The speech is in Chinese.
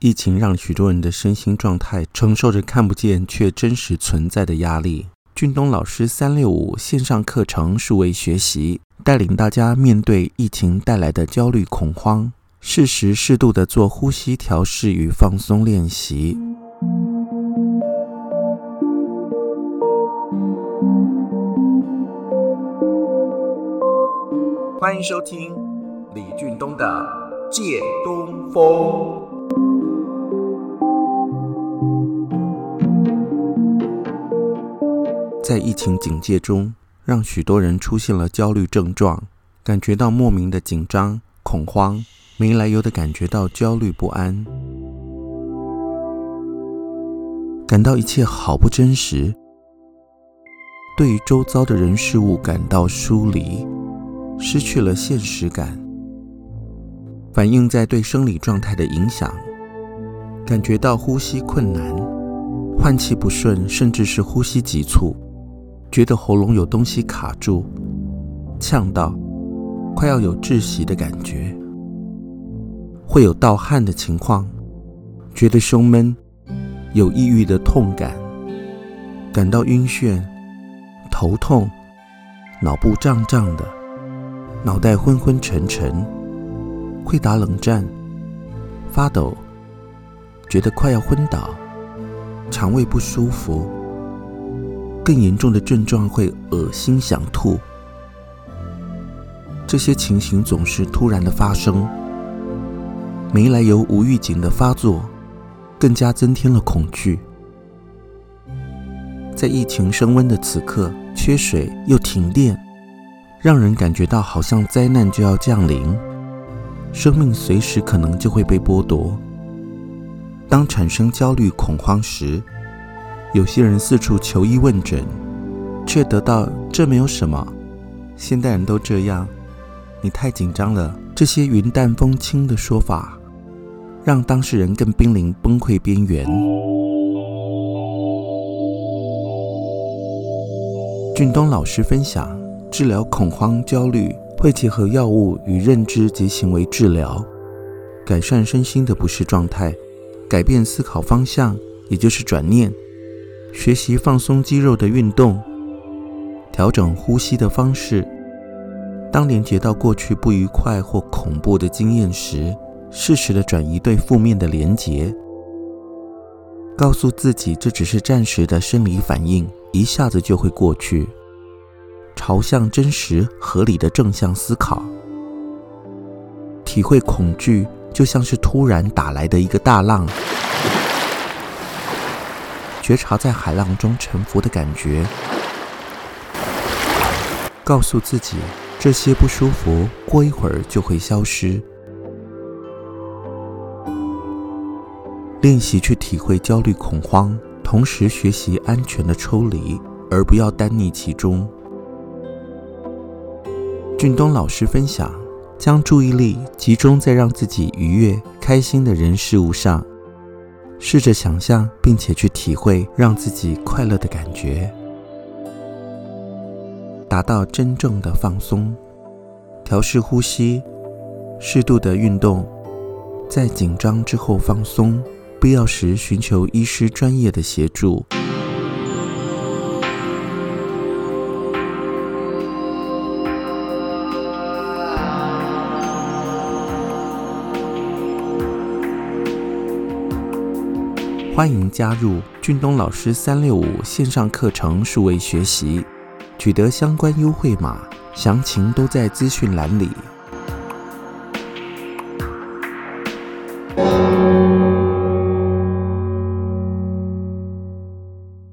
疫情让许多人的身心状态承受着看不见却真实存在的压力。俊东老师三六五线上课程数位学习，带领大家面对疫情带来的焦虑恐慌，适时适度的做呼吸调试与放松练习。欢迎收听李俊东的《借东风》。在疫情警戒中，让许多人出现了焦虑症状，感觉到莫名的紧张、恐慌，没来由的感觉到焦虑不安，感到一切好不真实，对于周遭的人事物感到疏离，失去了现实感，反映在对生理状态的影响，感觉到呼吸困难、换气不顺，甚至是呼吸急促。觉得喉咙有东西卡住，呛到，快要有窒息的感觉，会有盗汗的情况，觉得胸闷，有抑郁的痛感，感到晕眩、头痛、脑部胀胀的，脑袋昏昏沉沉，会打冷战，发抖，觉得快要昏倒，肠胃不舒服。更严重的症状会恶心、想吐，这些情形总是突然的发生，没来由、无预警的发作，更加增添了恐惧。在疫情升温的此刻，缺水又停电，让人感觉到好像灾难就要降临，生命随时可能就会被剥夺。当产生焦虑、恐慌时，有些人四处求医问诊，却得到“这没有什么，现代人都这样，你太紧张了”这些云淡风轻的说法，让当事人更濒临崩溃边缘。俊东老师分享，治疗恐慌焦虑会结合药物与认知及行为治疗，改善身心的不适状态，改变思考方向，也就是转念。学习放松肌肉的运动，调整呼吸的方式。当连接到过去不愉快或恐怖的经验时，适时的转移对负面的连结，告诉自己这只是暂时的生理反应，一下子就会过去。朝向真实合理的正向思考，体会恐惧就像是突然打来的一个大浪。觉察在海浪中沉浮的感觉，告诉自己这些不舒服过一会儿就会消失。练习去体会焦虑恐慌，同时学习安全的抽离，而不要单溺其中。俊东老师分享，将注意力集中在让自己愉悦、开心的人事物上。试着想象，并且去体会让自己快乐的感觉，达到真正的放松。调试呼吸，适度的运动，在紧张之后放松，必要时寻求医师专业的协助。欢迎加入俊东老师三六五线上课程数位学习，取得相关优惠码，详情都在资讯栏里。